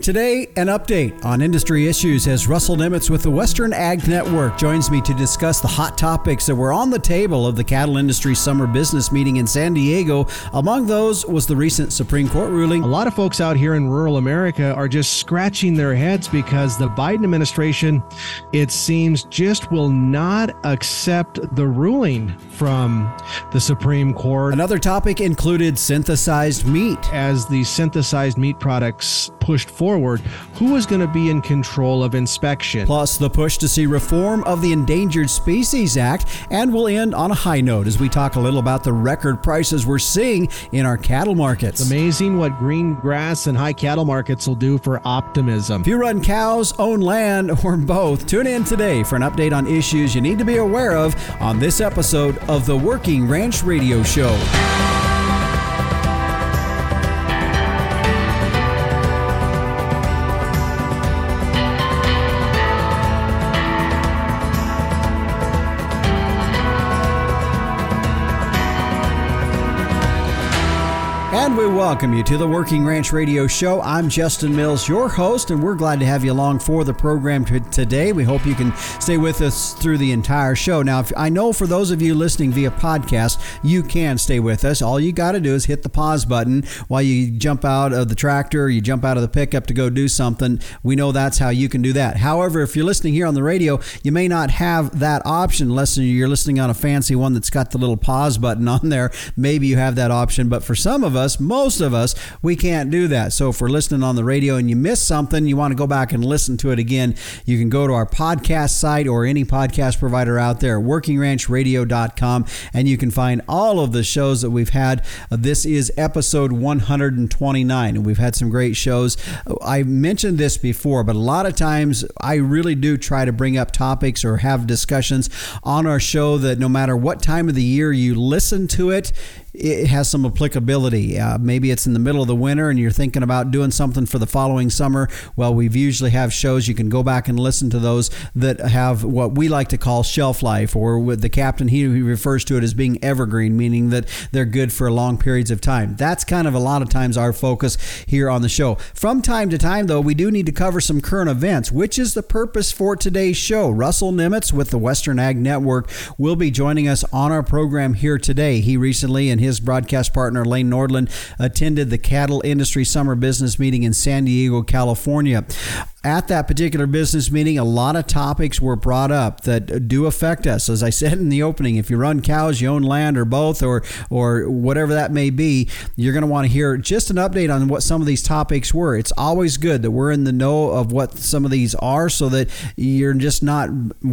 Today, an update on industry issues as Russell Nemetz with the Western Ag Network joins me to discuss the hot topics that were on the table of the cattle industry summer business meeting in San Diego. Among those was the recent Supreme Court ruling. A lot of folks out here in rural America are just scratching their heads because the Biden administration, it seems, just will not accept the ruling from the Supreme Court. Another topic included synthesized meat. As the synthesized meat products pushed forward, who is going to be in control of inspection? Plus, the push to see reform of the Endangered Species Act, and we'll end on a high note as we talk a little about the record prices we're seeing in our cattle markets. It's amazing what green grass and high cattle markets will do for optimism. If you run cows, own land, or both, tune in today for an update on issues you need to be aware of on this episode of the Working Ranch Radio Show. Welcome you to the Working Ranch Radio Show. I'm Justin Mills, your host, and we're glad to have you along for the program t- today. We hope you can stay with us through the entire show. Now, if, I know for those of you listening via podcast, you can stay with us. All you got to do is hit the pause button while you jump out of the tractor, you jump out of the pickup to go do something. We know that's how you can do that. However, if you're listening here on the radio, you may not have that option unless you're listening on a fancy one that's got the little pause button on there. Maybe you have that option, but for some of us, most of us, we can't do that. So if we're listening on the radio and you miss something, you want to go back and listen to it again, you can go to our podcast site or any podcast provider out there, workingranchradio.com, and you can find all of the shows that we've had. Uh, this is episode 129, and we've had some great shows. I mentioned this before, but a lot of times I really do try to bring up topics or have discussions on our show that no matter what time of the year you listen to it, it has some applicability. Uh, maybe it's in the middle of the winter and you're thinking about doing something for the following summer. Well, we've usually have shows you can go back and listen to those that have what we like to call shelf life, or with the captain he refers to it as being evergreen, meaning that they're good for long periods of time. That's kind of a lot of times our focus here on the show. From time to time, though, we do need to cover some current events, which is the purpose for today's show. Russell Nemetz with the Western Ag Network will be joining us on our program here today. He recently and his broadcast partner Lane Nordland attended the Cattle Industry Summer Business Meeting in San Diego, California at that particular business meeting, a lot of topics were brought up that do affect us. As I said in the opening, if you run cows, you own land, or both, or or whatever that may be, you're going to want to hear just an update on what some of these topics were. It's always good that we're in the know of what some of these are, so that you're just not,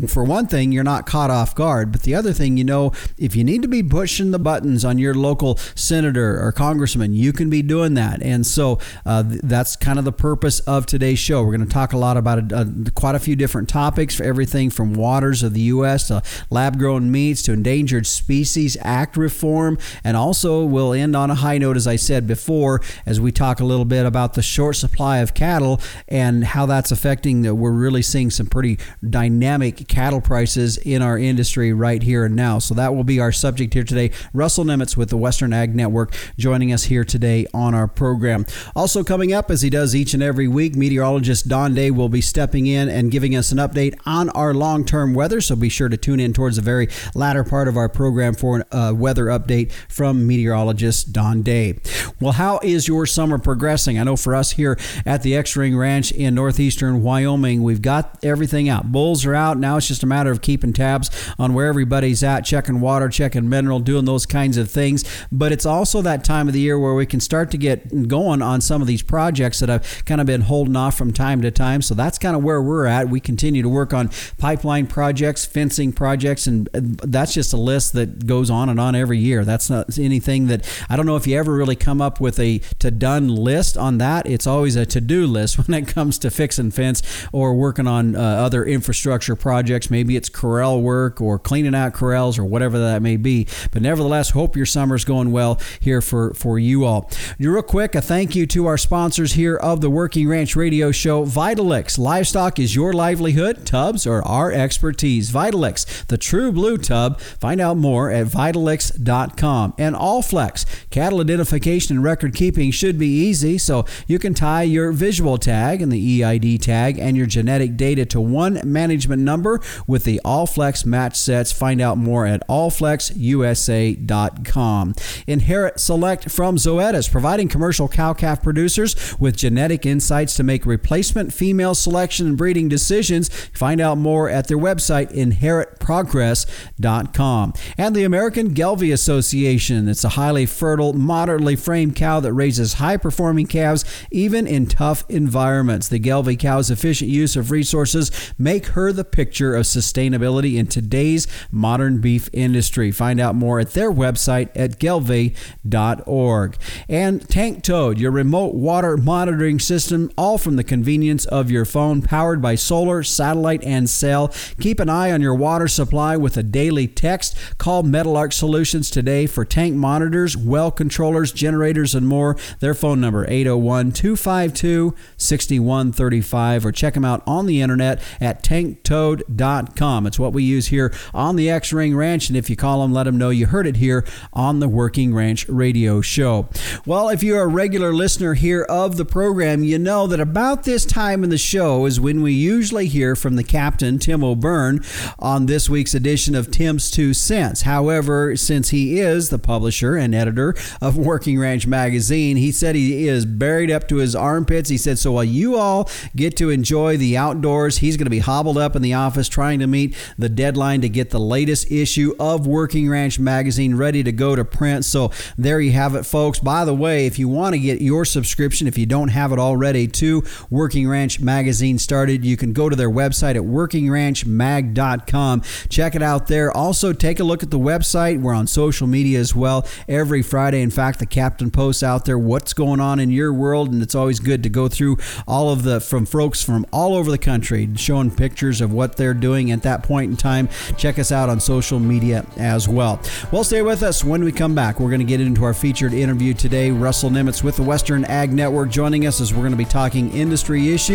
for one thing, you're not caught off guard. But the other thing, you know, if you need to be pushing the buttons on your local senator or congressman, you can be doing that. And so uh, that's kind of the purpose of today's show. We're going to talk a lot about uh, quite a few different topics for everything from waters of the U.S. to lab grown meats to Endangered Species Act reform. And also, we'll end on a high note, as I said before, as we talk a little bit about the short supply of cattle and how that's affecting that we're really seeing some pretty dynamic cattle prices in our industry right here and now. So that will be our subject here today. Russell Nemetz with the Western Ag Network joining us here today on our program. Also coming up, as he does each and every week, meteorologist Don Day will be stepping in and giving us an update on our long term weather. So be sure to tune in towards the very latter part of our program for a uh, weather update from meteorologist Don Day. Well, how is your summer progressing? I know for us here at the X Ring Ranch in northeastern Wyoming, we've got everything out. Bulls are out. Now it's just a matter of keeping tabs on where everybody's at, checking water, checking mineral, doing those kinds of things. But it's also that time of the year where we can start to get going on some of these projects that I've kind of been holding off from time to time. So that's kind of where we're at. We continue to work on pipeline projects, fencing projects, and that's just a list that goes on and on every year. That's not anything that I don't know if you ever really come up with a to done list on that. It's always a to do list when it comes to fixing fence or working on uh, other infrastructure projects. Maybe it's corral work or cleaning out corrals or whatever that may be. But nevertheless, hope your summer's going well here for, for you all. Real quick, a thank you to our sponsors here of the Working Ranch Radio Show. Vitalix. Livestock is your livelihood. Tubs are our expertise. Vitalix, the true blue tub. Find out more at Vitalix.com. And Allflex. Cattle identification and record keeping should be easy, so you can tie your visual tag and the EID tag and your genetic data to one management number with the Allflex match sets. Find out more at allflexusa.com. Inherit Select from Zoetis, providing commercial cow calf producers with genetic insights to make replacement female selection and breeding decisions. Find out more at their website, inheritprogress.com. And the American Gelbvieh Association. It's a highly fertile, moderately framed cow that raises high performing calves even in tough environments. The Gelbvieh cow's efficient use of resources make her the picture of sustainability in today's modern beef industry. Find out more at their website at gelbvieh.org. And Tank Toad, your remote water monitoring system, all from the convenience of your phone, powered by solar, satellite, and cell. Keep an eye on your water supply with a daily text. Call Metalark Solutions today for tank monitors, well controllers, generators, and more. Their phone number 801 252 6135 or check them out on the internet at tanktoad.com. It's what we use here on the X Ring Ranch. And if you call them, let them know you heard it here on the Working Ranch Radio Show. Well, if you're a regular listener here of the program, you know that about this time in the show is when we usually hear from the captain, Tim O'Byrne, on this week's edition of Tim's Two Cents. However, since he is the publisher and editor of Working Ranch Magazine, he said he is buried up to his armpits. He said, So while you all get to enjoy the outdoors, he's going to be hobbled up in the office trying to meet the deadline to get the latest issue of Working Ranch Magazine ready to go to print. So there you have it, folks. By the way, if you want to get your subscription, if you don't have it already, to Working Ranch Magazine started, you can go to their website at workingranchmag.com. Check it out there. Also, take a look at the website. We're on social media as well every Friday. In fact, the captain posts out there what's going on in your world, and it's always good to go through all of the from folks from all over the country showing pictures of what they're doing at that point in time. Check us out on social media as well. Well, stay with us when we come back. We're going to get into our featured interview today. Russell Nemetz with the Western Ag Network joining us as we're going to be talking industry issues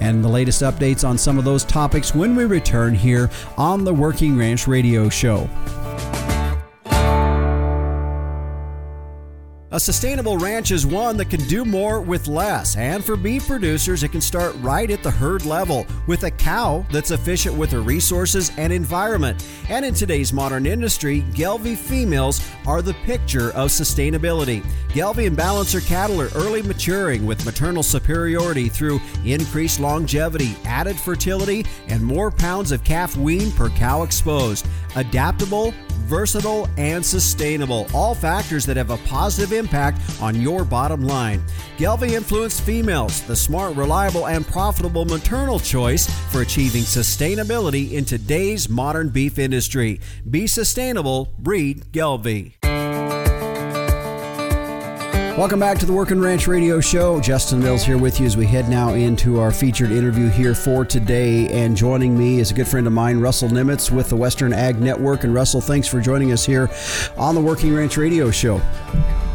and the latest updates on some of those topics when we return here on the Working Ranch Radio Show. A sustainable ranch is one that can do more with less. And for beef producers, it can start right at the herd level with a cow that's efficient with her resources and environment. And in today's modern industry, Gelbvieh females are the picture of sustainability. Gelbvieh and Balancer cattle are early maturing with maternal superiority through increased longevity, added fertility, and more pounds of calf wean per cow exposed. Adaptable, versatile, and sustainable. All factors that have a positive impact on your bottom line. Gelbvieh influenced females, the smart, reliable, and profitable maternal choice for achieving sustainability in today's modern beef industry. Be sustainable, breed Gelbvieh. Welcome back to the Working Ranch Radio Show. Justin Mills here with you as we head now into our featured interview here for today. And joining me is a good friend of mine, Russell Nemetz with the Western Ag Network. And Russell, thanks for joining us here on the Working Ranch Radio Show.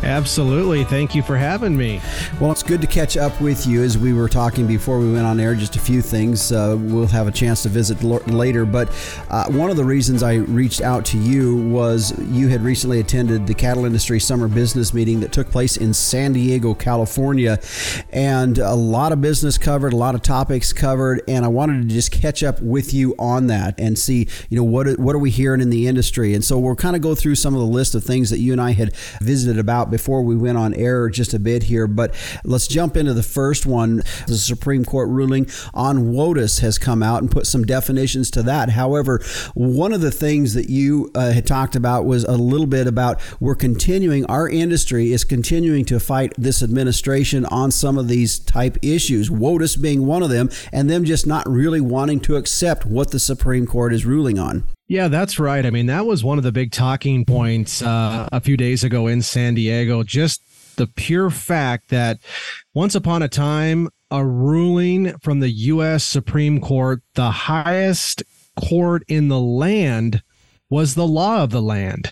Absolutely. Thank you for having me. Well, it's good to catch up with you as we were talking before we went on air. Just a few things. Uh, we'll have a chance to visit l- later. But uh, one of the reasons I reached out to you was you had recently attended the Cattle Industry Summer Business Meeting that took place in San Diego, California. And a lot of business covered, a lot of topics covered. And I wanted to just catch up with you on that and see, you know, what, what are we hearing in the industry? And so we'll kind of go through some of the list of things that you and I had visited about before we went on air just a bit here, but let's jump into the first one. The Supreme Court ruling on WOTUS has come out and put some definitions to that. However, one of the things that you uh, had talked about was a little bit about we're continuing, our industry is continuing to fight this administration on some of these type issues, WOTUS being one of them, and them just not really wanting to accept what the Supreme Court is ruling on. Yeah, that's right. I mean, that was one of the big talking points uh, a few days ago in San Diego. Just the pure fact that once upon a time, a ruling from the U.S. Supreme Court, the highest court in the land, was the law of the land.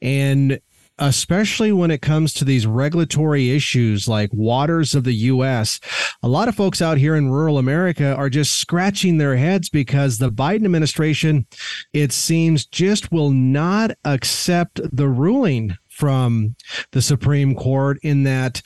And especially when it comes to these regulatory issues like waters of the U.S. A lot of folks out here in rural America are just scratching their heads because the Biden administration, it seems, just will not accept the ruling from the Supreme Court in that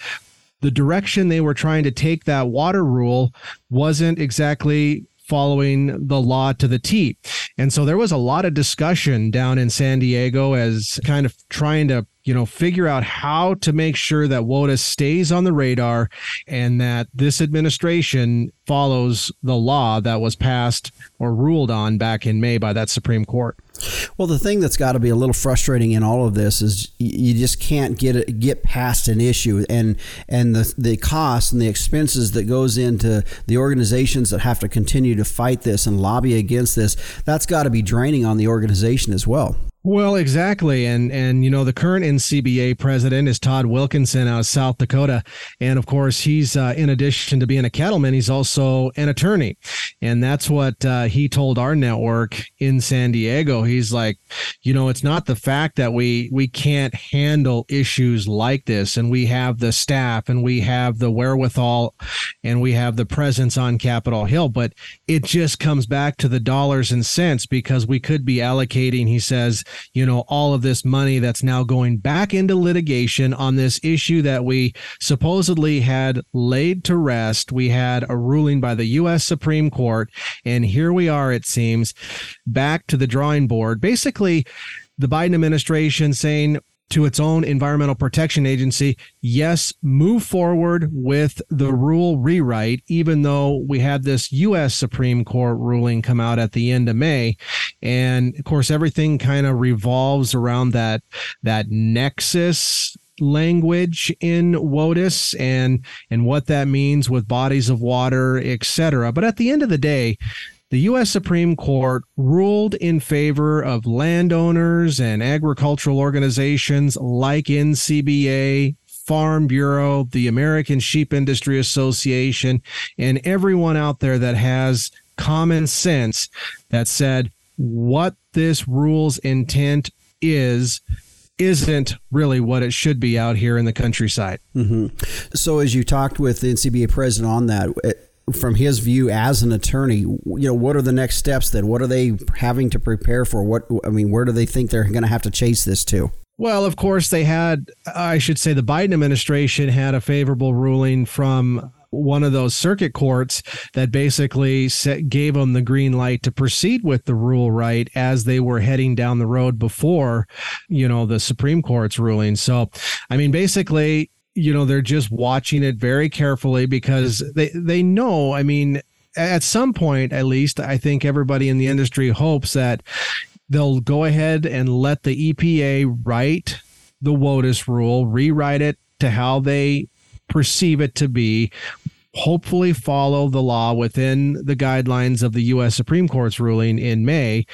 the direction they were trying to take that water rule wasn't exactly following the law to the T. And so there was a lot of discussion down in San Diego as kind of trying to you know, figure out how to make sure that WOTUS stays on the radar and that this administration follows the law that was passed or ruled on back in May by that Supreme Court. Well, the thing that's got to be a little frustrating in all of this is you just can't get get past an issue, and and the the cost and the expenses that goes into the organizations that have to continue to fight this and lobby against this. That's got to be draining on the organization as well. Well, exactly, and and you know the current NCBA president is Todd Wilkinson out of South Dakota, and of course he's uh, in addition to being a cattleman, he's also an attorney, and that's what uh, he told our network in San Diego. He's like, you know, it's not the fact that we we can't handle issues like this, and we have the staff, and we have the wherewithal, and we have the presence on Capitol Hill, but it just comes back to the dollars and cents because we could be allocating, he says you know, all of this money that's now going back into litigation on this issue that we supposedly had laid to rest. We had a ruling by the U.S. Supreme Court, and here we are, it seems, back to the drawing board. Basically, the Biden administration saying to its own environmental protection agency, yes, move forward with the rule rewrite, even though we had this U.S. Supreme Court ruling come out at the end of May. And of course, everything kind of revolves around that, that nexus language in WOTUS and and what that means with bodies of water, et cetera. But at the end of the day, the U.S. Supreme Court ruled in favor of landowners and agricultural organizations like NCBA, Farm Bureau, the American Sheep Industry Association, and everyone out there that has common sense that said what this rule's intent is isn't really what it should be out here in the countryside. Mm-hmm. So, as you talked with the NCBA president on that, from his view as an attorney, you know, what are the next steps then? What are they having to prepare for? What I mean, where do they think they're going to have to chase this to? Well, of course, they had, I should say, the Biden administration had a favorable ruling from one of those circuit courts that basically set, gave them the green light to proceed with the rule right as they were heading down the road before, you know, the Supreme Court's ruling. So, I mean, basically, you know they're just watching it very carefully because they they know i mean at some point at least i think everybody in the industry hopes that they'll go ahead and let the epa write the WOTUS rule rewrite it to how they perceive it to be hopefully follow the law within the guidelines of the US Supreme Court's ruling in May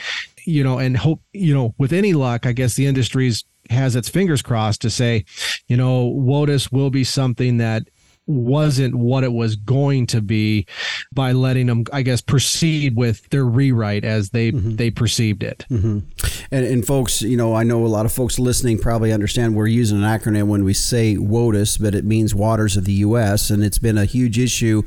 you know and hope you know with any luck i guess the industry's has its fingers crossed to say, you know, WOTUS will be something that wasn't what it was going to be by letting them, I guess, proceed with their rewrite as they mm-hmm. they perceived it. Mm-hmm. And, and, folks, you know, I know a lot of folks listening probably understand we're using an acronym when we say WOTUS, but it means Waters of the U.S. And it's been a huge issue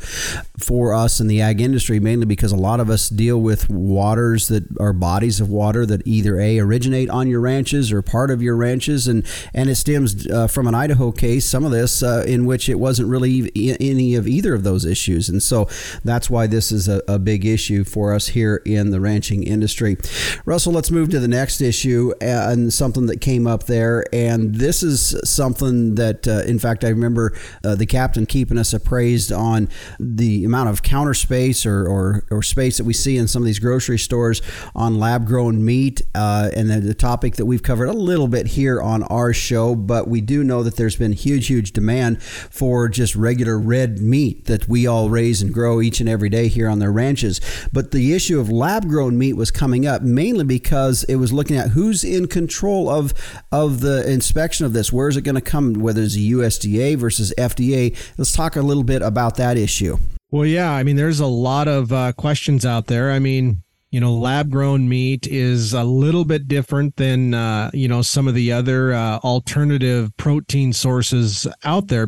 for us in the ag industry, mainly because a lot of us deal with waters that are bodies of water that either a originate on your ranches or part of your ranches, and and it stems uh, from an Idaho case, some of this uh, in which it wasn't really any of either of those issues. And so that's why this is a, a big issue for us here in the ranching industry. Russell, let's move to the next issue and something that came up there. And this is something that, uh, in fact, I remember uh, the captain keeping us appraised on the amount of counter space or, or, or, space that we see in some of these grocery stores on lab grown meat. Uh, and the topic that we've covered a little bit here on our show, but we do know that there's been huge, huge demand for just regular red meat that we all raise and grow each and every day here on their ranches. But the issue of lab grown meat was coming up mainly because it was looking at who's in control of of the inspection of this. Where is it going to come? Whether it's a USDA versus FDA. Let's talk a little bit about that issue. Well, yeah, I mean, there's a lot of uh, questions out there. I mean, you know lab grown meat is a little bit different than uh, you know some of the other uh, alternative protein sources out there.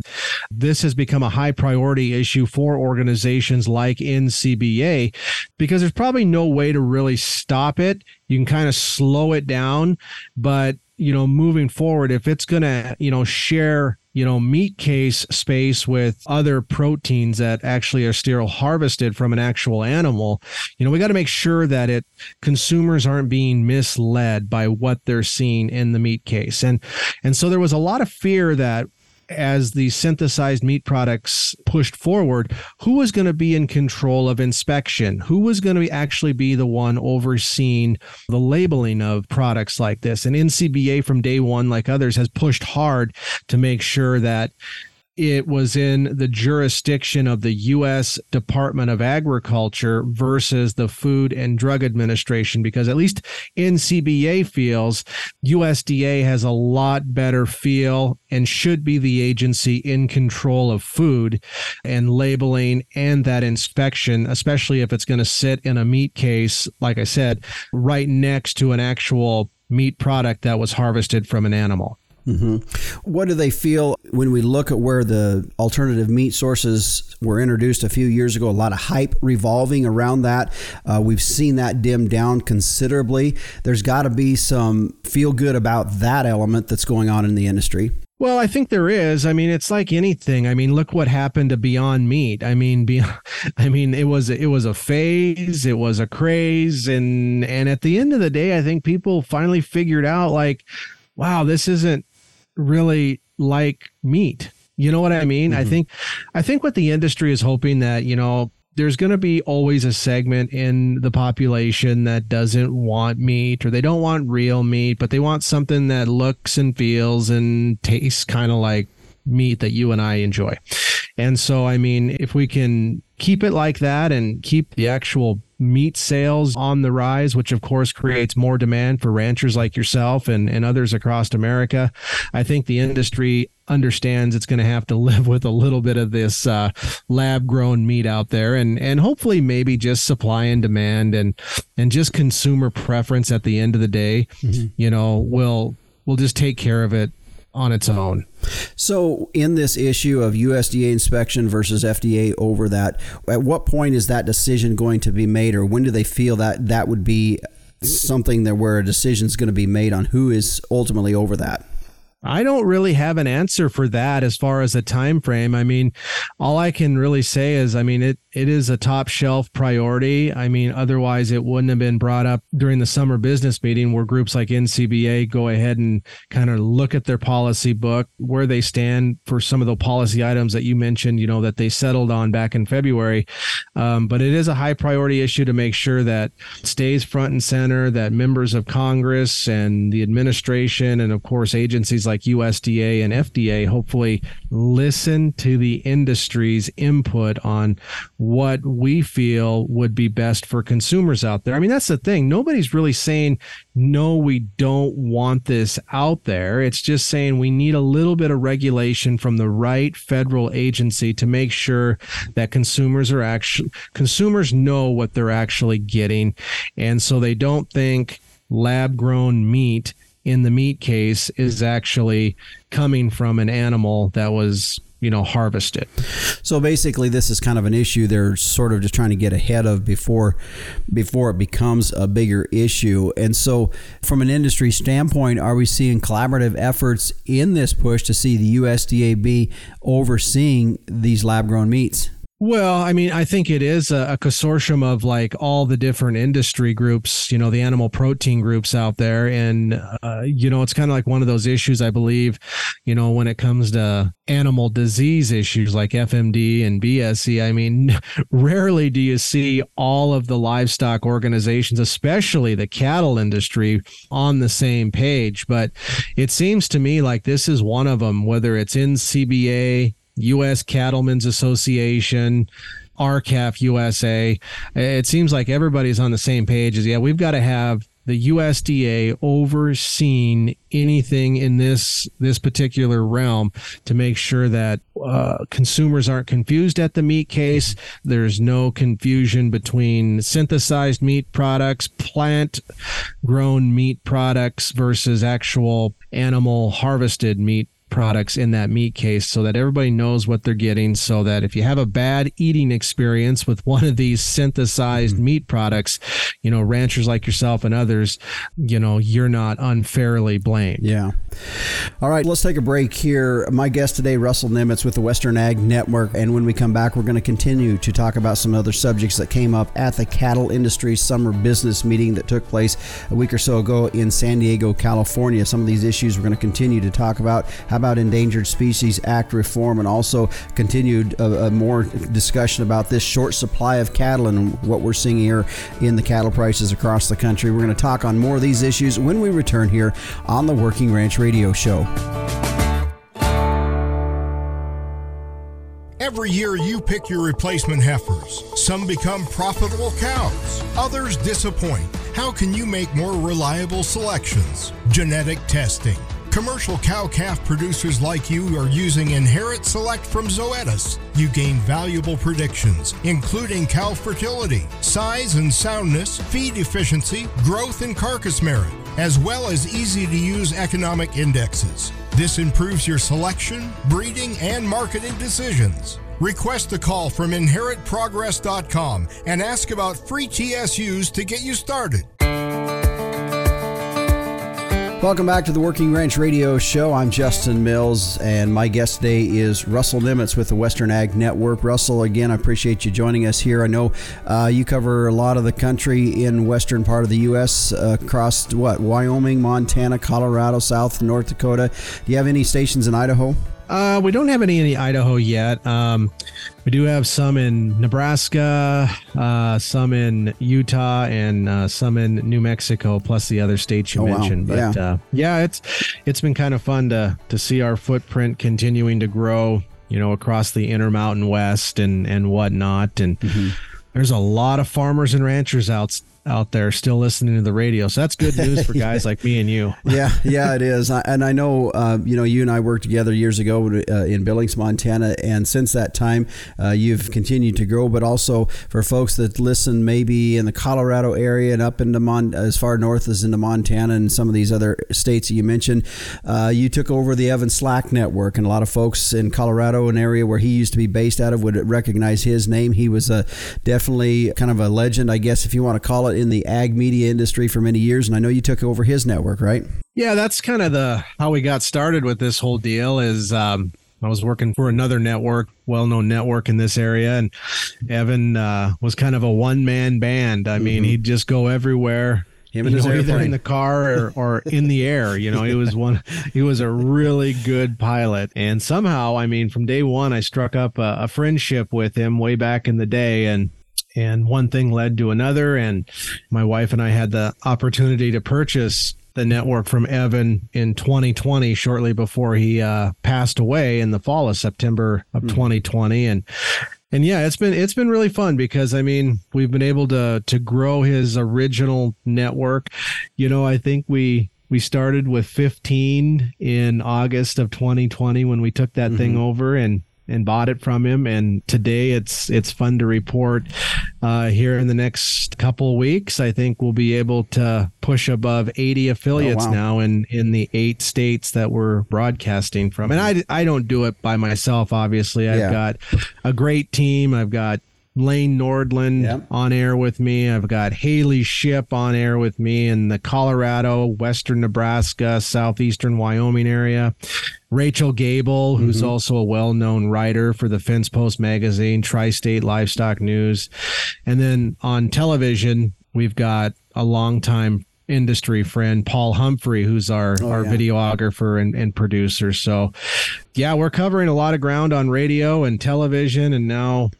This has become a high priority issue for organizations like ncba because there's probably no way to really stop it. You can kind of slow it down but you know moving forward if it's going to you know share you know, meat case space with other proteins that actually are sterile harvested from an actual animal, you know, we got to make sure that it consumers aren't being misled by what they're seeing in the meat case. And and so there was a lot of fear that as the synthesized meat products pushed forward, who was going to be in control of inspection? Who was going to actually be the one overseeing the labeling of products like this? And NCBA from day one, like others, has pushed hard to make sure that it was in the jurisdiction of the U.S. Department of Agriculture versus the Food and Drug Administration, because at least NCBA feels USDA has a lot better feel and should be the agency in control of food and labeling and that inspection, especially if it's going to sit in a meat case, like I said, right next to an actual meat product that was harvested from an animal. Mm-hmm. What do they feel when we look at where the alternative meat sources were introduced a few years ago? A lot of hype revolving around that. Uh, we've seen that dim down considerably. There's got to be some feel good about that element that's going on in the industry. Well, I think there is. I mean, it's like anything. I mean, look what happened to Beyond Meat. I mean, beyond, I mean, it was it was a phase, it was a craze, and and at the end of the day, I think people finally figured out like, wow, this isn't really like meat. You know what I mean? Mm-hmm. I think I think what the industry is hoping that, you know, there's going to be always a segment in the population that doesn't want meat or they don't want real meat, but they want something that looks and feels and tastes kind of like meat that you and I enjoy. And so, I mean, if we can keep it like that and keep the actual meat sales on the rise, which of course creates more demand for ranchers like yourself and, and others across America. I think the industry understands it's going to have to live with a little bit of this uh, lab grown meat out there and and hopefully maybe just supply and demand and and just consumer preference at the end of the day mm-hmm. you know will will just take care of it on its own. So, in this issue of USDA inspection versus FDA over that, at what point is that decision going to be made, or when do they feel that that would be something that where a decision is going to be made on who is ultimately over that? I don't really have an answer for that as far as a time frame. I mean, all I can really say is I mean it it is a top shelf priority. I mean, otherwise it wouldn't have been brought up during the summer business meeting where groups like NCBA go ahead and kind of look at their policy book, where they stand for some of the policy items that you mentioned, you know, that they settled on back in February. Um, but it is a high priority issue to make sure that stays front and center, that members of Congress and the administration and of course agencies like USDA and FDA hopefully listen to the industry's input on what we feel would be best for consumers out there. I mean, that's the thing. Nobody's really saying, no, we don't want this out there. It's just saying we need a little bit of regulation from the right federal agency to make sure that consumers are actually, consumers know what they're actually getting. And so they don't think lab grown meat in the meat case is actually coming from an animal that was you know harvested so basically this is kind of an issue they're sort of just trying to get ahead of before before it becomes a bigger issue. And so from an industry standpoint are we seeing collaborative efforts in this push to see the USDA be overseeing these lab grown meats well, I mean, I think it is a, a, consortium of like all the different industry groups, you know, the animal protein groups out there. And, uh, you know, it's kind of like one of those issues, I believe, you know, when it comes to animal disease issues like FMD and BSE. I mean, rarely do you see all of the livestock organizations, especially the cattle industry, on the same page. But it seems to me like this is one of them, whether it's NCBA, U.S. Cattlemen's Association, R-CALF USA. It seems like everybody's on the same page. as, yeah, we've got to have the USDA overseeing anything in this this particular realm to make sure that uh, consumers aren't confused at the meat case. There's no confusion between synthesized meat products, plant grown meat products versus actual animal harvested meat products in that meat case so that everybody knows what they're getting so that if you have a bad eating experience with one of these synthesized mm-hmm. meat products you know ranchers like yourself and others you know you're not unfairly blamed. Yeah. All right let's take a break here. My guest today russell nemetz with the western ag network and when we come back we're going to continue to talk about some other subjects that came up at the cattle industry summer business meeting that took place a week or so ago in san diego california. Some of these issues we're going to continue to talk about how about Endangered Species Act reform and also continued a, a more discussion about this short supply of cattle and what we're seeing here in the cattle prices across the country. We're going to talk on more of these issues when we return here on the Working Ranch Radio Show. Every year you pick your replacement heifers. Some become profitable cows, others disappoint. How can you make more reliable selections? Genetic testing Commercial cow calf producers like you are using Inherit Select from Zoetis. You gain valuable predictions, including cow fertility, size and soundness, feed efficiency, growth and carcass merit, as well as easy to use economic indexes. This improves your selection, breeding, and marketing decisions. Request a call from inheritprogress.com and ask about free TSUs to get you started. Welcome back to the Working Ranch Radio Show. I'm Justin Mills, and my guest today is Russell Nemetz with the Western Ag Network. Russell, again, I appreciate you joining us here. I know uh, you cover a lot of the country in western part of the U.S. Uh, across what Wyoming, Montana, Colorado, South, North Dakota. Do you have any stations in Idaho? Uh, we don't have any in Idaho yet. Um, we do have some in Nebraska, uh, some in Utah, and uh, some in New Mexico, plus the other states you oh, mentioned. Wow. But yeah. Uh, yeah, it's it's been kind of fun to to see our footprint continuing to grow. You know, across the Intermountain West and and whatnot, and. Mm-hmm there's a lot of farmers and ranchers out out there still listening to the radio. So that's good news for guys like me and you. yeah, yeah, it is. And I know, uh, you know, you and I worked together years ago uh, in Billings, Montana, and since that time, uh, you've continued to grow. But also for folks that listen, maybe in the Colorado area and up into Mon- as far north as into Montana and some of these other states that you mentioned, uh, you took over the Evan Slack network, and a lot of folks in Colorado, an area where he used to be based out of, would recognize his name. He was a definitely kind of a legend, I guess, if you want to call it in the ag media industry for many years, and I know you took over his network, right? Yeah, that's kind of the how we got started with this whole deal. Is um, I was working for another network, well-known network in this area, and Evan uh, was kind of a one-man band. I mean, mm-hmm. he'd just go everywhere. Him and his know, either in the car or, or in the air. You know, he was one. He was a really good pilot, and somehow, I mean, from day one, I struck up a, a friendship with him way back in the day, and and one thing led to another and my wife and I had the opportunity to purchase the network from Evan in 2020 shortly before he uh, passed away in the fall of September of mm. 2020 and and yeah it's been it's been really fun because I mean we've been able to to grow his original network you know I think we we started with 15 in August of 2020 when we took that mm-hmm. thing over and and bought it from him. And today it's it's fun to report uh, here in the next couple weeks. I think we'll be able to push above 80 affiliates oh, wow. now in in the eight states that we're broadcasting from. And I I don't do it by myself. Obviously, I've yeah. got a great team. I've got Lane Nordland yep. on air with me. I've got Haley Ship on air with me in the Colorado, Western Nebraska, Southeastern Wyoming area. Rachel Gabel, who's mm-hmm. also a well known writer for the Fence Post magazine, Tri State Livestock News. And then on television, we've got a longtime industry friend Paul Humphrey, who's our oh, our yeah. videographer and, and producer. So, yeah, we're covering a lot of ground on radio and television, and now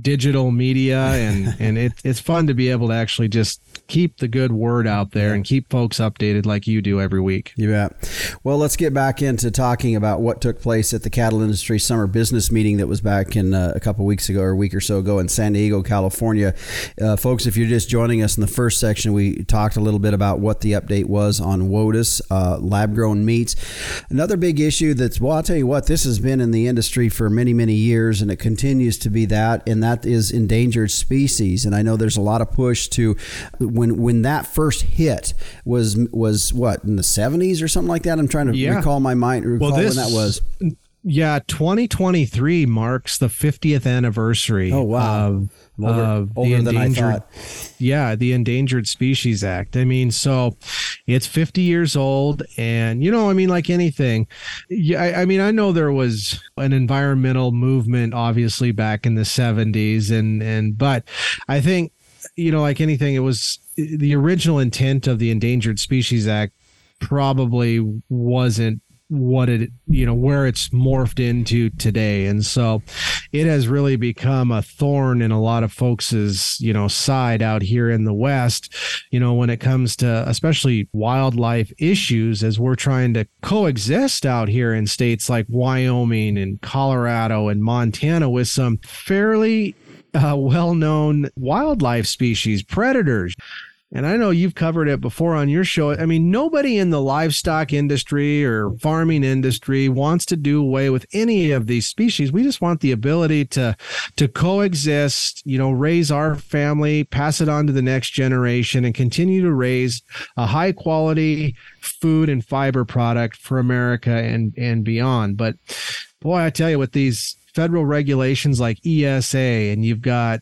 digital media and and it, it's fun to be able to actually just keep the good word out there and keep folks updated like you do every week. You bet. Well, let's get back into talking about what took place at the cattle industry summer business meeting that was back in uh, a couple weeks ago or a week or so ago in San Diego, California. Uh, folks, if you're just joining us in the first section, we talked a little bit about what the update was on WOTUS, uh, lab grown meats. Another big issue that's, well, I'll tell you what, this has been in the industry for many, many years and it continues to be that, and that is endangered species. And I know there's a lot of push to, when when that first hit was was what in the 70s or something like that. I'm trying to yeah. recall my mind. Recall well, this, when that was. Yeah, 2023 marks the 50th anniversary. Oh wow. Of, older, of older than I thought. Yeah, the Endangered Species Act. I mean, so it's 50 years old, and you know, I mean, like anything, yeah. I, I mean, I know there was an environmental movement, obviously, back in the 70s, and and but I think you know, like anything, it was the original intent of the Endangered Species Act probably wasn't what it you know where it's morphed into today and so it has really become a thorn in a lot of folks's you know side out here in the west you know when it comes to especially wildlife issues as we're trying to coexist out here in states like Wyoming and Colorado and Montana with some fairly uh, well known wildlife species, predators. And I know you've covered it before on your show. I mean, nobody in the livestock industry or farming industry wants to do away with any of these species. We just want the ability to to coexist, you know, raise our family, pass it on to the next generation and continue to raise a high quality food and fiber product for America and and beyond. But boy, I tell you with these federal regulations like ESA, and you've got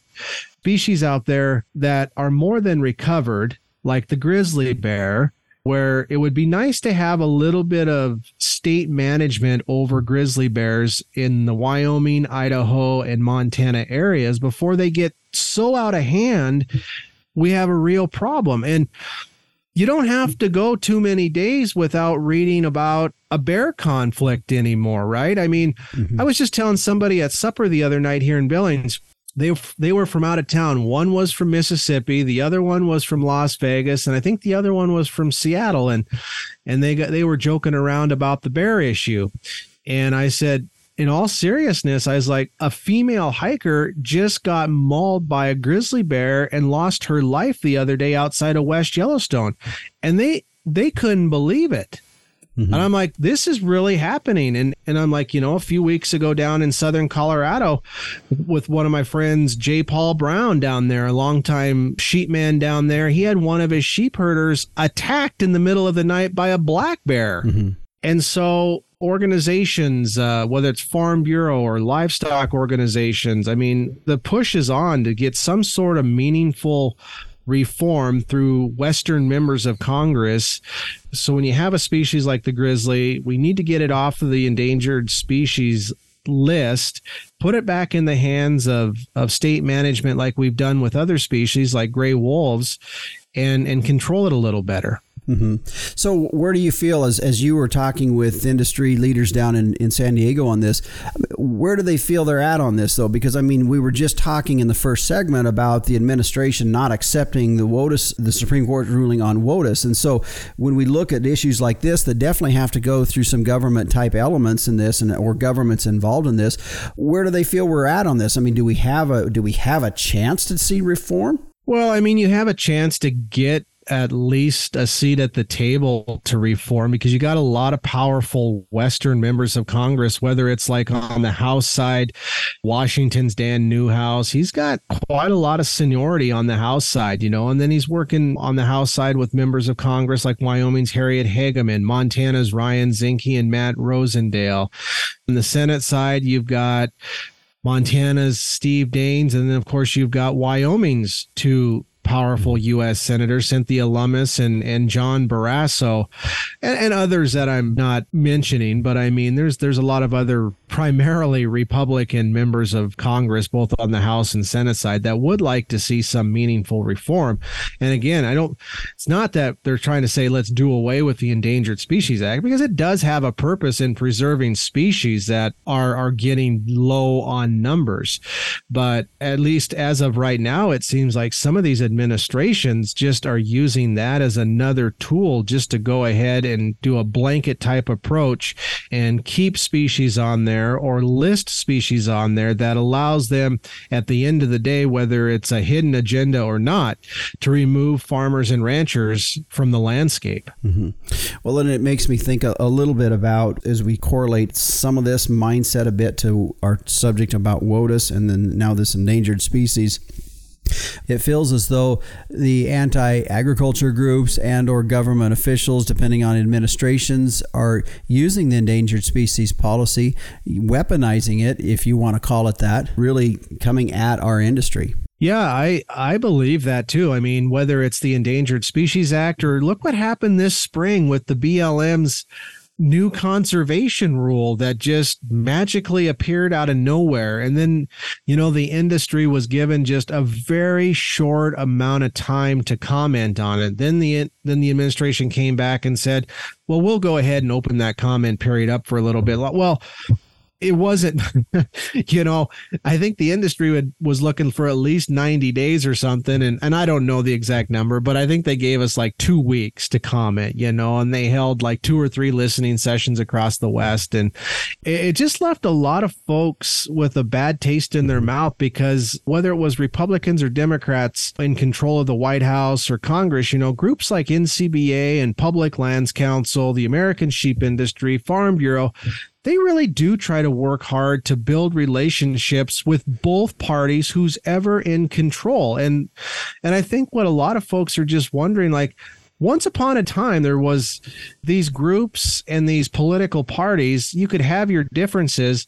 species out there that are more than recovered, like the grizzly bear, where it would be nice to have a little bit of state management over grizzly bears in the Wyoming, Idaho, and Montana areas before they get so out of hand. We have a real problem. And you don't have to go too many days without reading about a bear conflict anymore, right? I mean, mm-hmm. I was just telling somebody at supper the other night here in Billings. They they were from out of town. One was from Mississippi, the other one was from Las Vegas, and I think the other one was from Seattle. And and they got they were joking around about the bear issue. And I said, in all seriousness, I was like, a female hiker just got mauled by a grizzly bear and lost her life the other day outside of West Yellowstone. And they they couldn't believe it. Mm-hmm. And I'm like, this is really happening. And and I'm like, you know, a few weeks ago down in southern Colorado with one of my friends, J. Paul Brown down there, a longtime sheep man down there, he had one of his sheep herders attacked in the middle of the night by a black bear. Mm-hmm. And so organizations, uh, whether it's Farm Bureau or livestock organizations, I mean, the push is on to get some sort of meaningful reform through Western members of Congress. So when you have a species like the grizzly, we need to get it off of the endangered species list, put it back in the hands of, of state management like we've done with other species like gray wolves and, and control it a little better. Mm-hmm. So, where do you feel as, as you were talking with industry leaders down in, in San Diego on this? Where do they feel they're at on this, though? Because, I mean, we were just talking in the first segment about the administration not accepting the WOTUS, the Supreme Court ruling on WOTUS. And so, when we look at issues like this that definitely have to go through some government type elements in this and or governments involved in this, where do they feel we're at on this? I mean, do we have a do we have a chance to see reform? Well, I mean, you have a chance to get at least a seat at the table to reform because you got a lot of powerful Western members of Congress, whether it's like on the House side, Washington's Dan Newhouse. He's got quite a lot of seniority on the House side, you know, and then he's working on the House side with members of Congress like Wyoming's Harriet Hageman, Montana's Ryan Zinke, and Matt Rosendale. On the Senate side, you've got Montana's Steve Daines, and then of course you've got Wyoming's two powerful mm-hmm. U.S. senators, Cynthia Lummis and, and John Barrasso, and, and, others that I'm not mentioning. But I mean, there's there's a lot of other primarily Republican members of Congress, both on the House and Senate side, that would like to see some meaningful reform. And again, I don't, it's not that they're trying to say let's do away with the Endangered Species Act because it does have a purpose in preserving species that are, are getting low on numbers. But at least as of right now, it seems like some of these administrations just are using that as another tool just to go ahead and do a blanket type approach and keep species on there or list species on there that allows them at the end of the day, whether it's a hidden agenda or not, to remove farmers and ranchers from the landscape. Mm-hmm. Well, then it makes me think a little bit about as we correlate some of this mindset a bit to our subject about WOTUS and then now this endangered species it feels as though the anti-agriculture groups and or government officials depending on administrations are using the endangered species policy weaponizing it if you want to call it that really coming at our industry yeah, I I believe that too. I mean, whether it's the Endangered Species Act or look what happened this spring with the BLM's new conservation rule that just magically appeared out of nowhere. And then, you know, the industry was given just a very short amount of time to comment on it. Then the then the administration came back and said, "Well, we'll go ahead and open that comment period up for a little bit." Well, it wasn't you know i think the industry would, was looking for at least 90 days or something. And, and i don't know the exact number but i think they gave us like two weeks to comment you know and they held like two or three listening sessions across the west. And it, it just left a lot of folks with a bad taste in their mouth because whether it was republicans or democrats in control of the white house or congress you know groups like ncba and public lands council the american sheep industry farm bureau they really do try to work hard to build relationships with both parties who's ever in control. And and i think what a lot of folks are just wondering like once upon a time there was these groups and these political parties. You could have your differences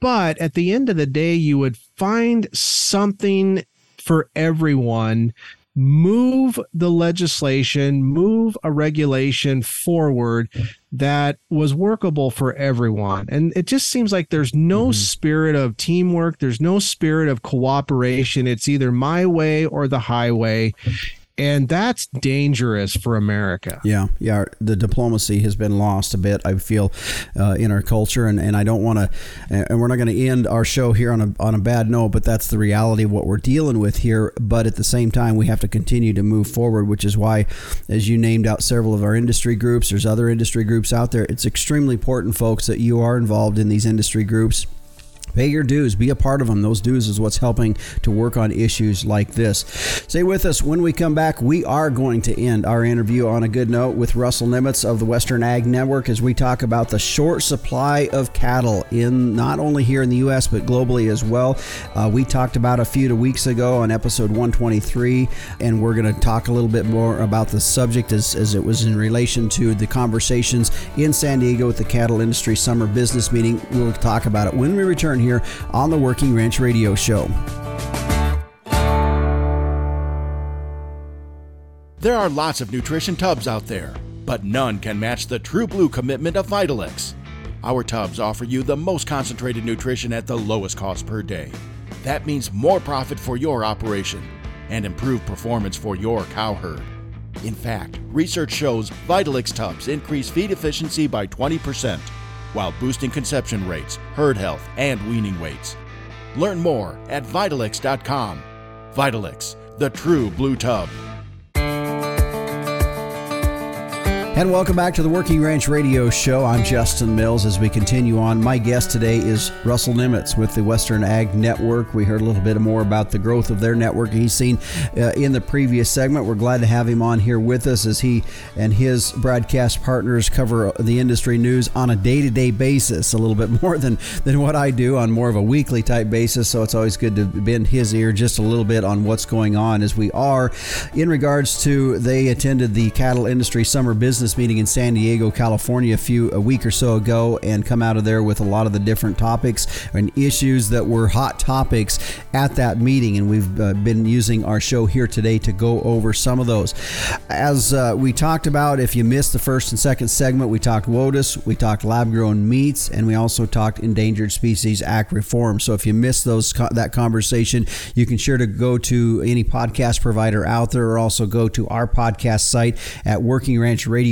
but at the end of the day you would find something for everyone. Move the legislation, move a regulation forward that was workable for everyone. And it just seems like there's no mm-hmm. spirit of teamwork, there's no spirit of cooperation. It's either my way or the highway and that's dangerous for America. Yeah, yeah. The diplomacy has been lost a bit. I feel uh, in our culture, and, and I don't want to. And we're not going to end our show here on a on a bad note, but that's the reality of what we're dealing with here. But at the same time, we have to continue to move forward, which is why, as you named out several of our industry groups, there's other industry groups out there. It's extremely important, folks, that you are involved in these industry groups Pay your dues, be a part of them. Those dues is what's helping to work on issues like this. Stay with us. When we come back, we are going to end our interview on a good note with Russell Nemetz of the Western Ag Network as we talk about the short supply of cattle in not only here in the U.S., but globally as well. Uh, we talked about a few weeks ago on episode 123, and we're going to talk a little bit more about the subject as, as it was in relation to the conversations in San Diego with the Cattle Industry Summer Business Meeting. We'll talk about it when we return here on the Working Ranch Radio Show. There are lots of nutrition tubs out there, but none can match the true blue commitment of Vitalix. Our tubs offer you the most concentrated nutrition at the lowest cost per day. That means more profit for your operation and improved performance for your cow herd. In fact, research shows Vitalix tubs increase feed efficiency by 20% while boosting conception rates, herd health, and weaning weights. Learn more at Vitalix.com. Vitalix, the true blue tub. And welcome back to the Working Ranch Radio Show. I'm Justin Mills as we continue on. My guest today is Russell Nemetz with the Western Ag Network. We heard a little bit more about the growth of their network he's seen uh, in the previous segment. We're glad to have him on here with us as he and his broadcast partners cover the industry news on a day to day basis, a little bit more than, than what I do on more of a weekly type basis. So it's always good to bend his ear just a little bit on what's going on as we are. In regards to, they attended the Cattle Industry Summer Business business meeting in San Diego, California, a few a week or so ago, and come out of there with a lot of the different topics and issues that were hot topics at that meeting. And we've uh, been using our show here today to go over some of those. As uh, we talked about, if you missed the first and second segment, we talked WOTUS, we talked lab grown meats, and we also talked Endangered Species Act reform. So if you missed those that conversation, you can sure to go to any podcast provider out there, or also go to our podcast site at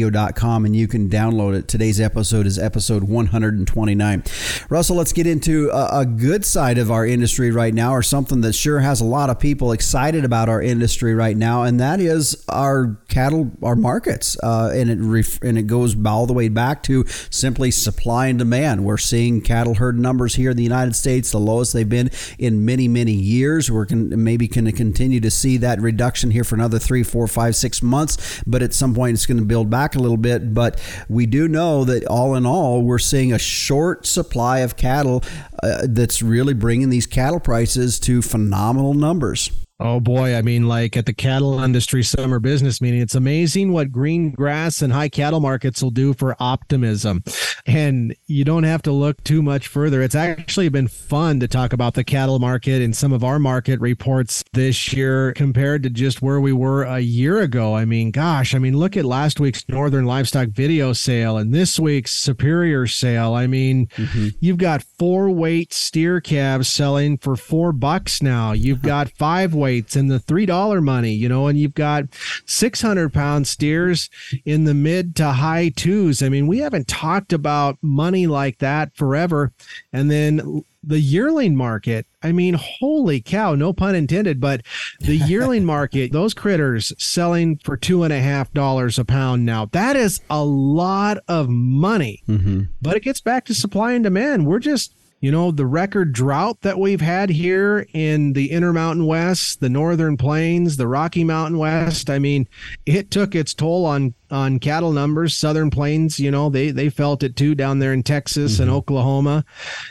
workingranchradio.com and you can download it. Today's episode is episode 129. Russell, let's get into a, a good side of our industry right now, or something that sure has a lot of people excited about our industry right now, and that is our cattle, our markets, uh, and it ref- and it goes all the way back to simply supply and demand. We're seeing cattle herd numbers here in the United States the lowest they've been in many many years. We're maybe going to continue to see that reduction here for another three, four, five, six months, but at some point it's going to build back a little bit. But we do know that all in all, we're seeing a short supply of cattle uh, that's really bringing these cattle prices to phenomenal numbers. Oh boy, I mean, like at the cattle industry summer business meeting, it's amazing what green grass and high cattle markets will do for optimism. And you don't have to look too much further. It's actually been fun to talk about the cattle market and some of our market reports this year compared to just where we were a year ago. I mean, gosh, I mean, look at last week's Northern Livestock video sale and this week's Superior sale. I mean, mm-hmm. you've got four weight steer calves selling for four bucks now. You've got five weight weights and the three dollar money, you know, and you've got six hundred pound steers in the mid to high twos. I mean, we haven't talked about money like that forever. And then the yearling market, I mean, holy cow, no pun intended, but the yearling market, those critters selling for two and a half dollars a pound now. That is a lot of money. Mm-hmm. But it gets back to supply and demand. We're just you know, the record drought that we've had here in the Intermountain West, the Northern Plains, the Rocky Mountain West, I mean, it took its toll on on cattle numbers. Southern Plains, you know, they they felt it too down there in Texas mm-hmm. and Oklahoma.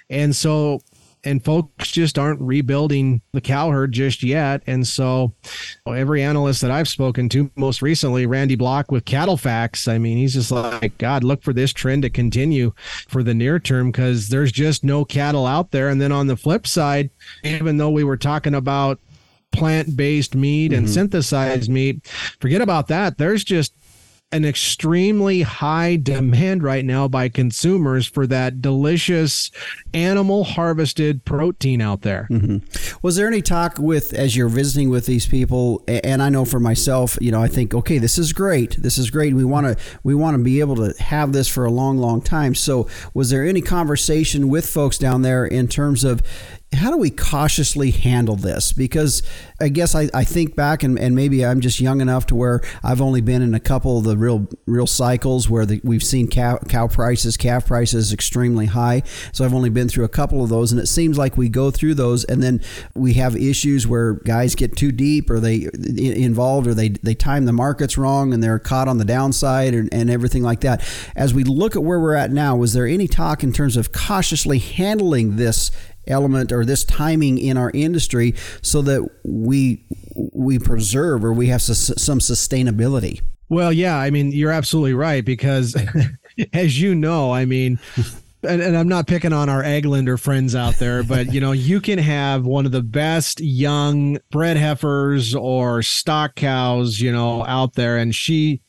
And so and folks just aren't rebuilding the cow herd just yet. And so every analyst that I've spoken to, most recently Randy Blach with CattleFax, I mean, he's just like, God, look for this trend to continue for the near term because there's just no cattle out there. And then on the flip side, even though we were talking about plant-based meat and mm-hmm. synthesized meat, forget about that. There's just an extremely high demand right now by consumers for that delicious animal harvested protein out there. Mm-hmm. Was there any talk with as you're visiting with these people? And I know for myself, you know, I think, okay, this is great. This is great. We want to we want to be able to have this for a long, long time. So, was there any conversation with folks down there in terms of how do we cautiously handle this? Because I guess I, I think back and, and maybe I'm just young enough to where I've only been in a couple of the real real cycles where the, we've seen cow, cow prices, calf prices extremely high. So I've only been through a couple of those, and it seems like we go through those, and then we have issues where guys get too deep, or they involved, or they they time the markets wrong, and they're caught on the downside, and, and everything like that. As we look at where we're at now, was there any talk in terms of cautiously handling this element or this timing in our industry so that we we preserve or we have some sustainability. Well, yeah, I mean, you're absolutely right because as you know, I mean, and, and, I'm not picking on our ag lender friends out there, but you know, you can have one of the best young bred heifers or stock cows, you know, out there, and she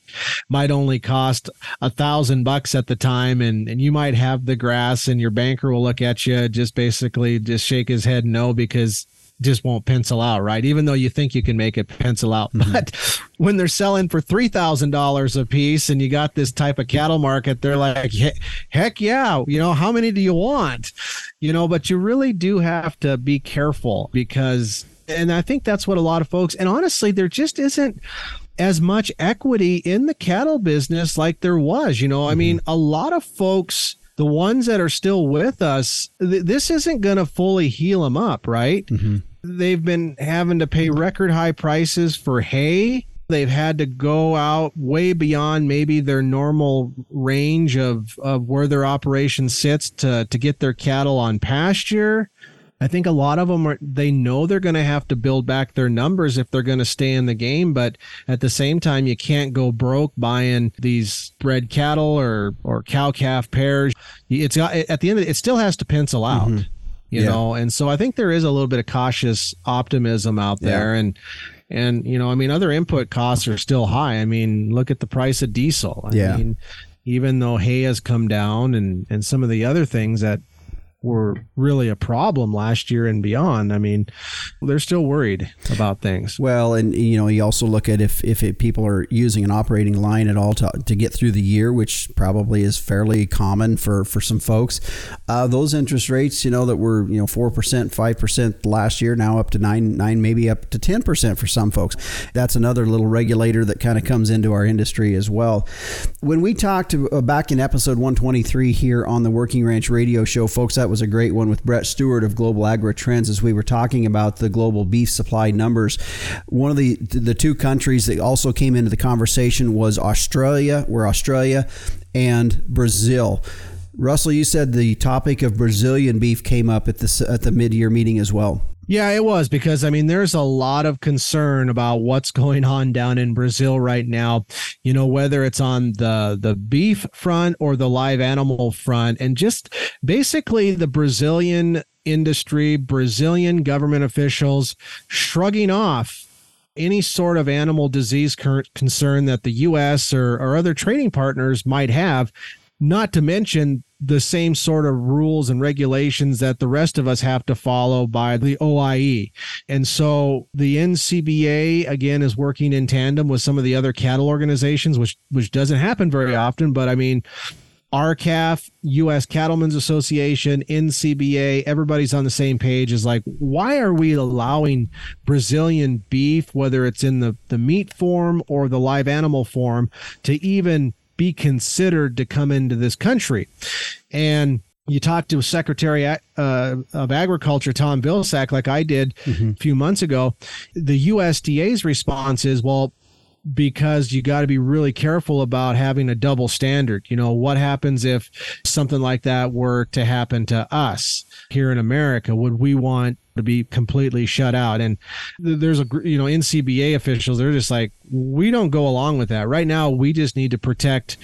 might only cost a thousand bucks at the time and, and you might have the grass and your banker will look at you just basically just shake his head no because just won't pencil out, right? Even though you think you can make it pencil out. Mm-hmm. But when they're selling for $3,000 a piece and you got this type of cattle market, they're like, heck yeah, you know, how many do you want? You know, but you really do have to be careful because, and I think that's what a lot of folks, and honestly, there just isn't as much equity in the cattle business like there was. You know, mm-hmm. I mean, a lot of folks, the ones that are still with us, th- this isn't going to fully heal them up, right? Mm-hmm. They've been having to pay record high prices for hay. They've had to go out way beyond maybe their normal range of, of where their operation sits to, to get their cattle on pasture I think a lot of them are, they know they're going to have to build back their numbers if they're going to stay in the game. But at the same time, you can't go broke buying these bred cattle or, or cow calf pairs. It's got, at the end of it, it still has to pencil out. Mm-hmm. You yeah. know, and so I think there is a little bit of cautious optimism out there, yeah. and and you know, I mean, other input costs are still high. I mean, look at the price of diesel. I yeah. mean, even though hay has come down and and some of the other things that were really a problem last year and beyond. I mean, they're still worried about things. Well, and you know, you also look at if if it, people are using an operating line at all to, to get through the year, which probably is fairly common for for some folks. Uh, those interest rates, you know, that were you know four percent, five percent last year, now up to nine, nine, maybe up to ten percent for some folks. That's another little regulator that kind of comes into our industry as well. When we talked uh, back in episode one twenty three here on the Working Ranch Radio Show, folks, that was a great one with Brett Stuart of Global Agri Trends as we were talking about the global beef supply numbers. One of the the two countries that also came into the conversation was Australia, where Australia and Brazil. Russell, you said the topic of Brazilian beef came up at the at the mid year meeting as well. Yeah, it was because I mean there's a lot of concern about what's going on down in Brazil right now. You know, whether it's on the the beef front or the live animal front and just basically the Brazilian industry, Brazilian government officials shrugging off any sort of animal disease concern that the US or, or other trading partners might have, not to mention the same sort of rules and regulations that the rest of us have to follow by the OIE. And so the NCBA again is working in tandem with some of the other cattle organizations, which which doesn't happen very often. But I mean, R-CALF, U.S. Cattlemen's Association, NCBA, everybody's on the same page. Is like, why are we allowing Brazilian beef, whether it's in the, the meat form or the live animal form, to even be considered to come into this country. And you talked to Secretary uh, of Agriculture Tom Vilsack, like I did mm-hmm. a few months ago. The USDA's response is, well, because you got to be really careful about having a double standard. You know, what happens if something like that were to happen to us here in America? Would we want to be completely shut out? And there's a, you know, NCBA officials, they're just like, we don't go along with that. Right now, we just need to protect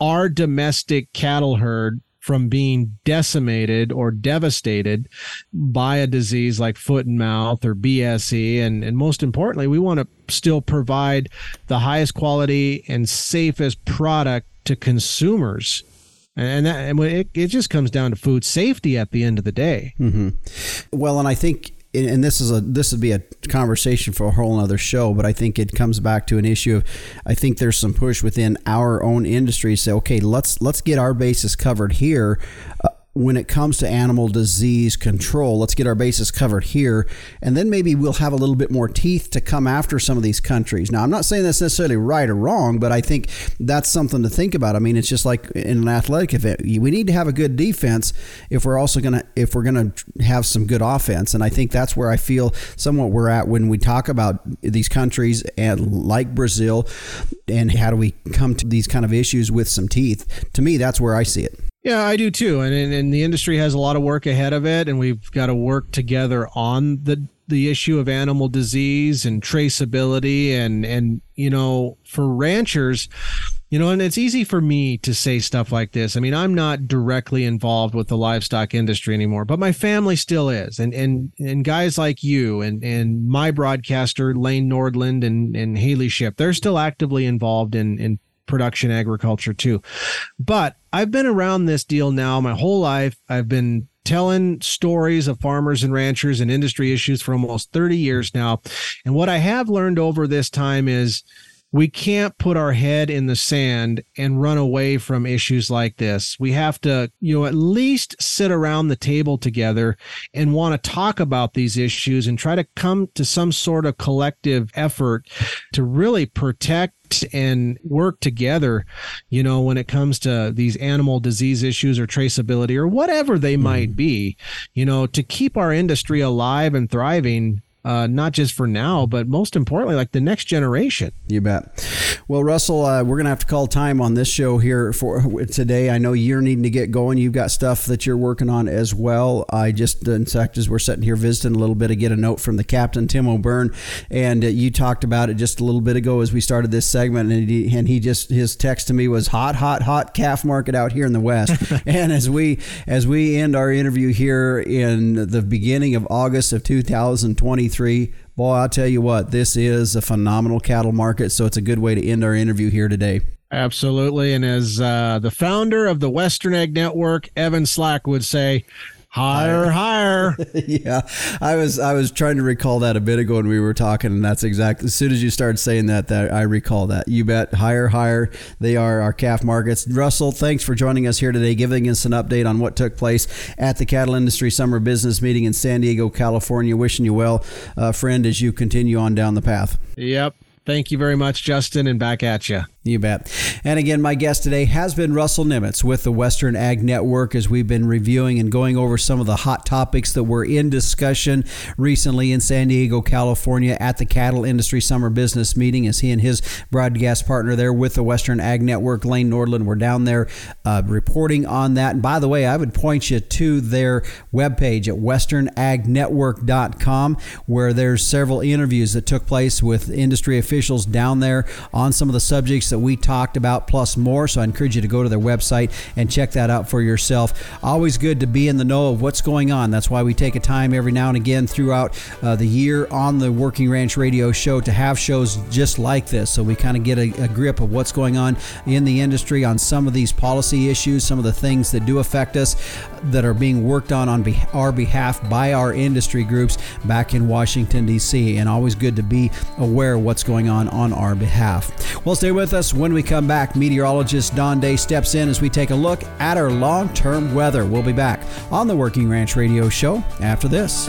our domestic cattle herd from being decimated or devastated by a disease like foot and mouth or BSE. And, and most importantly, we want to still provide the highest quality and safest product to consumers. And that, and it, it just comes down to food safety at the end of the day. Mm-hmm. Well, and I think and this is a this would be a conversation for a whole other show, but I think it comes back to an issue of I think there's some push within our own industry to say, okay, let's let's get our bases covered here. Uh, when it comes to animal disease control. Let's get our bases covered here, and then maybe we'll have a little bit more teeth to come after some of these countries. Now, I'm not saying that's necessarily right or wrong, but I think that's something to think about. I mean, it's just like in an athletic event, we need to have a good defense if we're also gonna if we're gonna have some good offense, and I think that's where I feel somewhat we're at when we talk about these countries and like Brazil, and how do we come to these kind of issues with some teeth. To me, that's where I see it. Yeah, I do too. And, and, and the industry has a lot of work ahead of it, and we've got to work together on the the issue of animal disease and traceability and and you know for ranchers you know and it's easy for me to say stuff like this i mean i'm not directly involved with the livestock industry anymore but my family still is and and and guys like you and and my broadcaster lane nordlund and and haley ship they're still actively involved in in production agriculture too. But I've been around this deal now my whole life. I've been telling stories of farmers and ranchers and industry issues for almost 30 years now. And what I have learned over this time is we can't put our head in the sand and run away from issues like this. We have to, you know, at least sit around the table together and want to talk about these issues and try to come to some sort of collective effort to really protect and work together, you know, when it comes to these animal disease issues or traceability or whatever they mm. might be, you know, to keep our industry alive and thriving uh, not just for now, but most importantly, like the next generation. You bet. Well, Russell, uh, we're going to have to call time on this show here for today. I know you're needing to get going. You've got stuff that you're working on as well. I just, in fact, as we're sitting here visiting a little bit, I get a note from the captain, Tim O'Byrne, and uh, you talked about it just a little bit ago as we started this segment, and he, and he just his text to me was hot, hot, hot calf market out here in the West. and as we as we end our interview here in the beginning of August of 2023 Boy, I'll tell you what, this is a phenomenal cattle market. So it's a good way to end our interview here today. Absolutely. And as uh, the founder of the Western Ag Network, Evan Slack would say, Higher, higher. yeah, I was I was trying to recall that a bit ago when we were talking, and that's exactly as soon as you started saying that, that I recall that. You bet, higher, higher. They are our calf markets. Russell, thanks for joining us here today, giving us an update on what took place at the Cattle Industry Summer Business Meeting in San Diego, California. Wishing you well, uh, friend, as you continue on down the path. Yep. Thank you very much, Justin, and back at you. You bet. And again, my guest today has been Russell Nemetz with the Western Ag Network as we've been reviewing and going over some of the hot topics that were in discussion recently in San Diego, California at the Cattle Industry Summer Business Meeting as he and his broadcast partner there with the Western Ag Network, Lane Nordlund, were down there uh, reporting on that. And by the way, I would point you to their webpage at westernagnetwork.com where there's several interviews that took place with industry officials down there on some of the subjects that we talked about, plus more. So I encourage you to go to their website and check that out for yourself. Always good to be in the know of what's going on. That's why we take a time every now and again throughout uh, the year on the Working Ranch Radio Show to have shows just like this. So we kind of get a, a grip of what's going on in the industry on some of these policy issues, some of the things that do affect us that are being worked on on be- our behalf by our industry groups back in Washington, D.C. And always good to be aware of what's going on on our behalf. Well, stay with us us when we come back. Meteorologist Don Day steps in as we take a look at our long term weather. We'll be back on the Working Ranch Radio Show after this.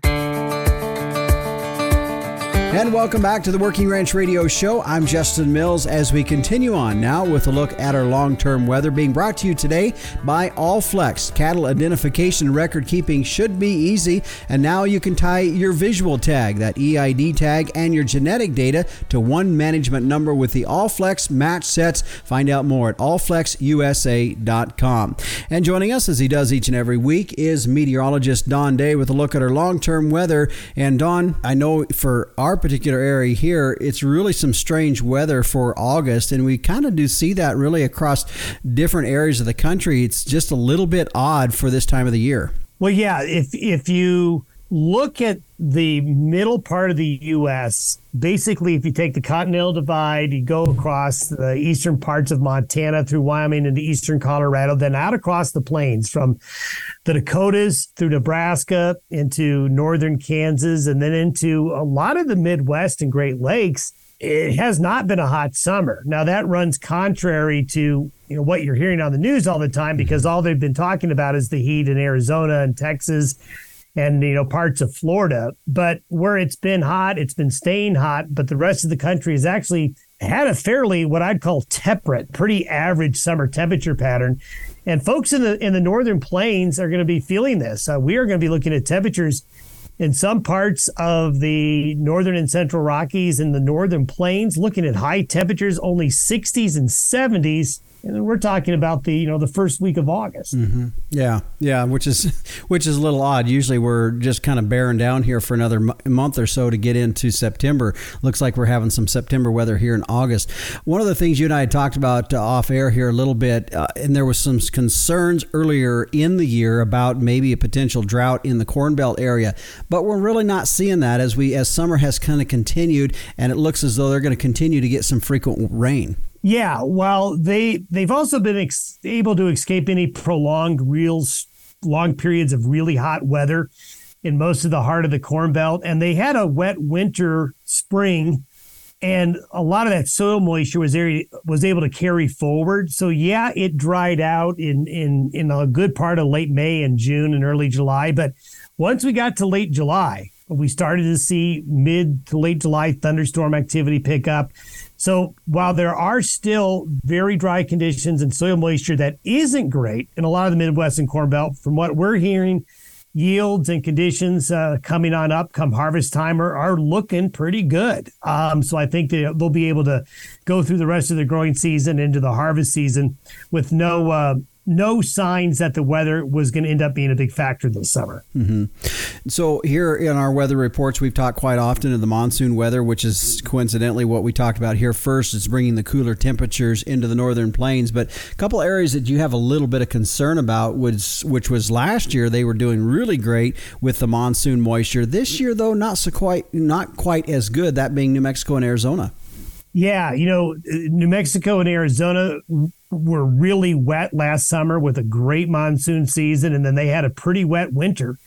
And welcome back to the Working Ranch Radio Show. I'm Justin Mills as we continue on now with a look at our long term weather being brought to you today by Allflex. Cattle identification record keeping should be easy, and now you can tie your visual tag, that EID tag, and your genetic data to one management number with the Allflex match sets. Find out more at allflexusa.com. And joining us as he does each and every week is meteorologist Don Day with a look at our long term weather. And Don, I know for our particular area here, it's really some strange weather for August, and we kind of do see that really across different areas of the country. It's just a little bit odd for this time of the year. Well, yeah, if if you look at the middle part of the U.S., basically, if you take the Continental Divide, you go across the eastern parts of Montana through Wyoming into eastern Colorado, then out across the plains from the Dakotas through Nebraska into northern Kansas, and then into a lot of the Midwest and Great Lakes. It has not been a hot summer. Now that runs contrary to you know what you're hearing on the news all the time because all they've been talking about is the heat in Arizona and Texas and you know parts of Florida. But where it's been hot, it's been staying hot. But the rest of the country has actually had a fairly what I'd call temperate, pretty average summer temperature pattern. And folks in the in the northern plains are going to be feeling this. Uh, we are going to be looking at temperatures in some parts of the northern and central Rockies and the northern plains, looking at high temperatures, only 60s and 70s and we're talking about the you know the first week of August. Mm-hmm. Yeah, yeah, which is which is a little odd. Usually we're just kind of bearing down here for another m- month or so to get into September. Looks like we're having some September weather here in August. One of the things you and I had talked about uh, off air here a little bit, uh, and there was some concerns earlier in the year about maybe a potential drought in the Corn Belt area, but we're really not seeing that as we as summer has kind of continued, and it looks as though they're going to continue to get some frequent rain. Yeah, well, they they've also been ex- able to escape any prolonged real long periods of really hot weather in most of the heart of the Corn Belt, and they had a wet winter spring, and a lot of that soil moisture was there, was able to carry forward. So yeah, it dried out in in in a good part of late May and June and early July, but once we got to late July, we started to see mid to late July thunderstorm activity pick up. So while there are still very dry conditions and soil moisture that isn't great in a lot of the Midwest and Corn Belt, from what we're hearing, yields and conditions uh, coming on up come harvest time are, are looking pretty good. Um, so I think they, they'll be able to go through the rest of the growing season into the harvest season with no uh, no signs that the weather was going to end up being a big factor this summer. Mm-hmm. So, here in our weather reports, we've talked quite often of the monsoon weather, which is coincidentally what we talked about here first. It's bringing the cooler temperatures into the northern plains. But a couple areas that you have a little bit of concern about, was, which was last year, they were doing really great with the monsoon moisture. This year, though, not so quite not quite as good. That being New Mexico and Arizona. Yeah, you know, New Mexico and Arizona were really wet last summer with a great monsoon season, and then they had a pretty wet winter,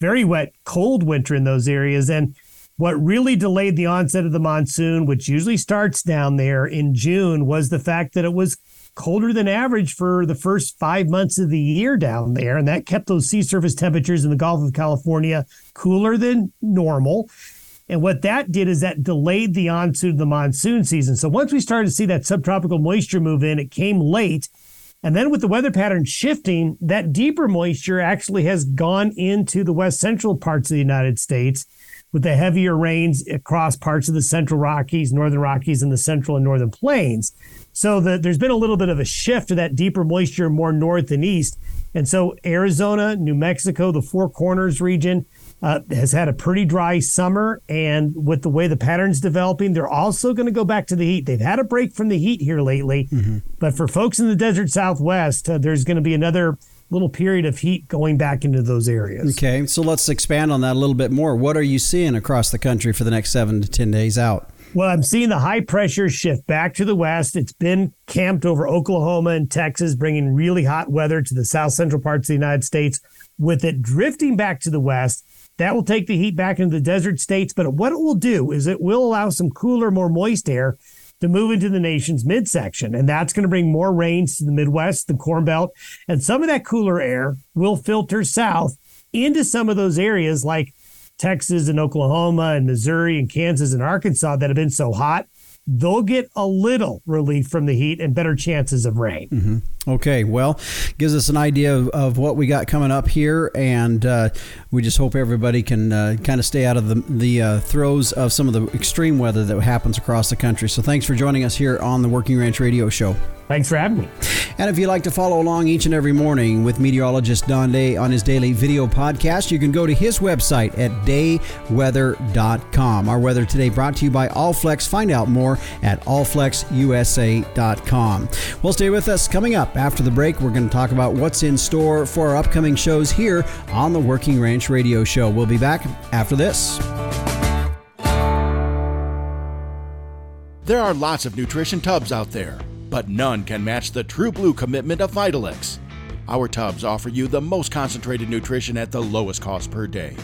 very wet, cold winter in those areas. And what really delayed the onset of the monsoon, which usually starts down there in June, was the fact that it was colder than average for the first five months of the year down there. And that kept those sea surface temperatures in the Gulf of California cooler than normal. And what that did is that delayed the onset of the monsoon season. So once we started to see that subtropical moisture move in, it came late. And then with the weather pattern shifting, that deeper moisture actually has gone into the west central parts of the United States with the heavier rains across parts of the central Rockies, northern Rockies, and the central and northern plains. So the, there's been a little bit of a shift to that deeper moisture more north and east. And so Arizona, New Mexico, the Four Corners region, uh, has had a pretty dry summer. And with the way the pattern's developing, they're also going to go back to the heat. They've had a break from the heat here lately. Mm-hmm. But for folks in the desert southwest, uh, there's going to be another little period of heat going back into those areas. Okay, so let's expand on that a little bit more. What are you seeing across the country for the next seven to 10 days out? Well, I'm seeing the high pressure shift back to the west. It's been camped over Oklahoma and Texas, bringing really hot weather to the south central parts of the United States. With it drifting back to the west, that will take the heat back into the desert states. But what it will do is it will allow some cooler, more moist air to move into the nation's midsection. And that's going to bring more rains to the Midwest, the Corn Belt. And some of that cooler air will filter south into some of those areas like Texas and Oklahoma and Missouri and Kansas and Arkansas that have been so hot they'll get a little relief from the heat and better chances of rain. Mm-hmm. Okay, well, gives us an idea of, of, what we got coming up here, and uh, we just hope everybody can uh, kind of stay out of the, the uh, throes of some of the extreme weather that happens across the country. So, thanks for joining us here on the Working Ranch Radio Show. Thanks for having me. And if you'd like to follow along each and every morning with meteorologist Don Day on his daily video podcast, you can go to his website at dayweather.com. Our weather today brought to you by Allflex. Find out more at allflexusa.com. Well, stay with us. Coming up after the break, we're going to talk about what's in store for our upcoming shows here on the Working Ranch Radio Show. We'll be back after this. There are lots of nutrition tubs out there but none can match the true blue commitment of Vitalix. Our tubs offer you the most concentrated nutrition at the lowest cost per day.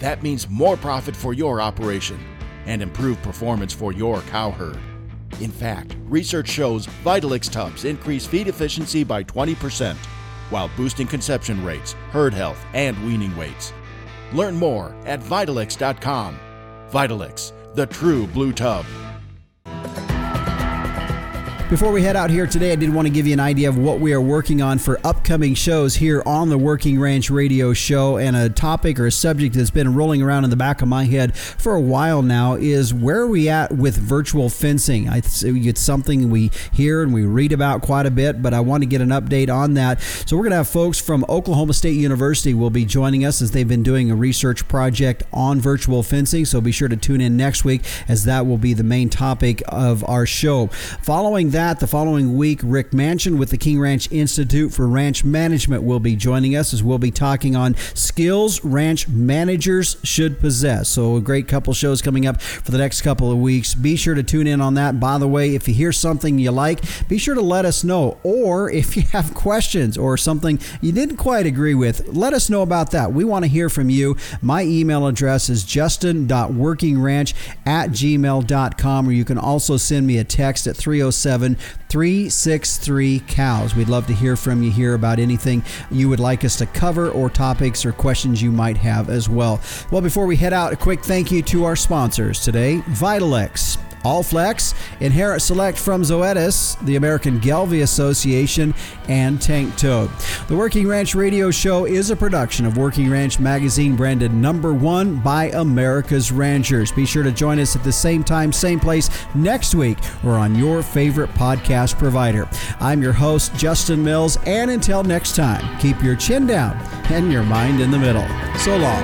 That means more profit for your operation and improved performance for your cow herd. In fact, research shows Vitalix tubs increase feed efficiency by 20% while boosting conception rates, herd health, and weaning weights. Learn more at Vitalix.com. Vitalix, the true blue tub. Before we head out here today, I did want to give you an idea of what we are working on for upcoming shows here on the Working Ranch Radio Show. And a topic or a subject that's been rolling around in the back of my head for a while now is where are we at with virtual fencing? It's something we hear and we read about quite a bit, but I want to get an update on that. So we're going to have folks from Oklahoma State University will be joining us as they've been doing a research project on virtual fencing. So be sure to tune in next week as that will be the main topic of our show. Following that, that, the following week, Rick Machen with the King Ranch Institute for Ranch Management will be joining us as we'll be talking on skills ranch managers should possess. So, a great couple shows coming up for the next couple of weeks. Be sure to tune in on that. By the way, if you hear something you like, be sure to let us know. Or if you have questions or something you didn't quite agree with, let us know about that. We want to hear from you. My email address is justin.workingranch at gmail.com, or you can also send me a text at 307 363 cows. We'd love to hear from you here about anything you would like us to cover or topics or questions you might have as well. Well, before we head out, a quick thank you to our sponsors today Vitalix. Allflex, Inherit Select from Zoetis, the American Gelbvieh Association, and Tank Toad. The Working Ranch Radio Show is a production of Working Ranch Magazine, branded number one by America's Ranchers. Be sure to join us at the same time, same place next week or on your favorite podcast provider. I'm your host, Justin Mills, and until next time, keep your chin down and your mind in the middle. So long.